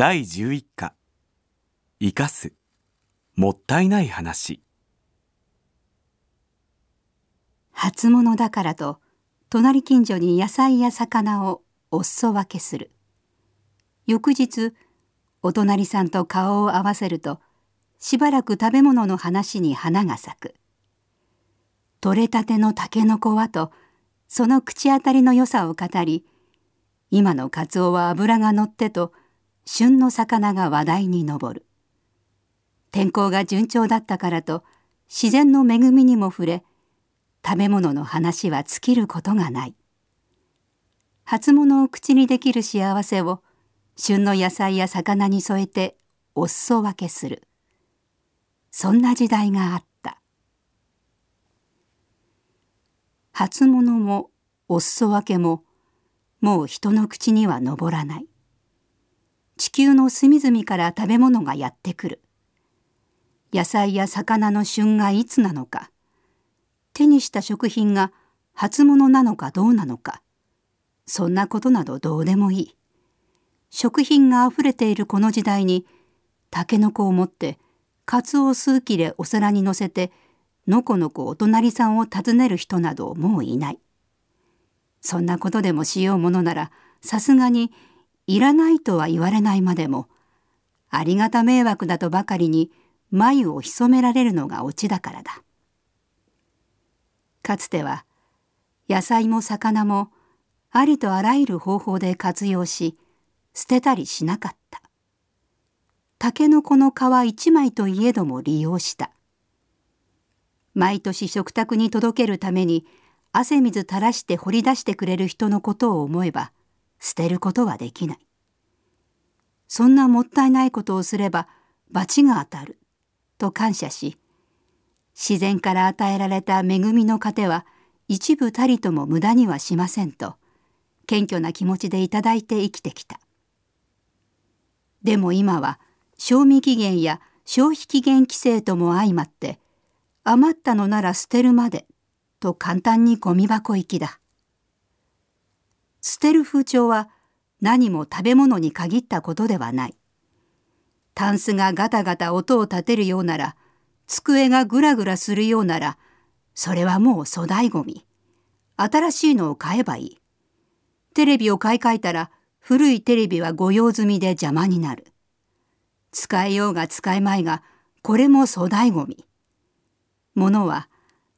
第11課。生かすもったいない話。初物だからと隣近所に野菜や魚をお裾分けする。翌日お隣さんと顔を合わせるとしばらく食べ物の話に花が咲く。取れたてのたけのこはとその口当たりの良さを語り今のカツオは脂がのってと旬の魚が話題に上る。天候が順調だったからと自然の恵みにも触れ食べ物の話は尽きることがない。初物を口にできる幸せを旬の野菜や魚に添えてお裾分けする。そんな時代があった。初物もお裾分けももう人の口には上らない。球の隅々から食べ物がやってくる。野菜や魚の旬がいつなのか。手にした食品が初物なのかどうなのか。そんなことなどどうでもいい。食品があふれているこの時代にタケノコを持ってカツオ数切れお皿にのせてのこのこお隣さんを訪ねる人などもういない。そんなことでもしようものならさすがにいらないとは言われないまでもありがた迷惑だとばかりに眉を潜められるのがオチだからだ。かつては野菜も魚もありとあらゆる方法で活用し捨てたりしなかった。たけのこの皮一枚といえども利用した。毎年食卓に届けるために汗水垂らして掘り出してくれる人のことを思えば捨てることはできない。そんなもったいないことをすれば罰が当たると感謝し自然から与えられた恵みの糧は一部たりとも無駄にはしませんと謙虚な気持ちでいただいて生きてきた。でも今は賞味期限や消費期限規制とも相まって余ったのなら捨てるまでと簡単にゴミ箱行きだ。捨てる風潮は何も食べ物に限ったことではない。タンスがガタガタ音を立てるようなら、机がグラグラするようなら、それはもう粗大ごみ。新しいのを買えばいい。テレビを買い替えたら、古いテレビは御用済みで邪魔になる。使えようが使えまいが、これも粗大ごみ。物は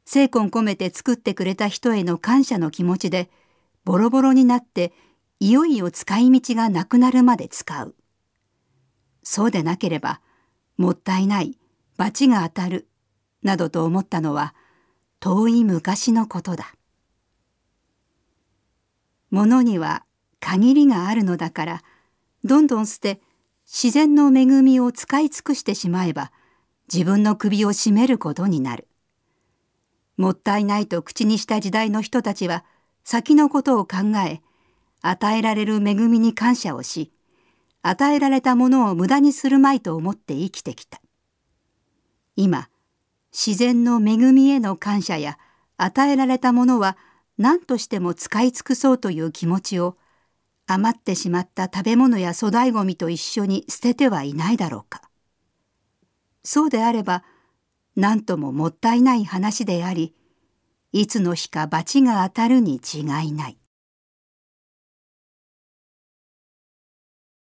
精魂込めて作ってくれた人への感謝の気持ちでボロボロになっていよいよ使い道がなくなるまで使う。そうでなければもったいない罰が当たるなどと思ったのは遠い昔のことだ。物には限りがあるのだからどんどん捨て自然の恵みを使い尽くしてしまえば自分の首を絞めることになる。もったいないと口にした時代の人たちは先のことを考え与えられる恵みに感謝をし与えられたものを無駄にするまいと思って生きてきた。今自然の恵みへの感謝や与えられたものは何としても使い尽くそうという気持ちを余ってしまった食べ物や粗大ごみと一緒に捨ててはいないだろうか。そうであれば何とももったいない話でありいつの日か罰が当たるに違いない。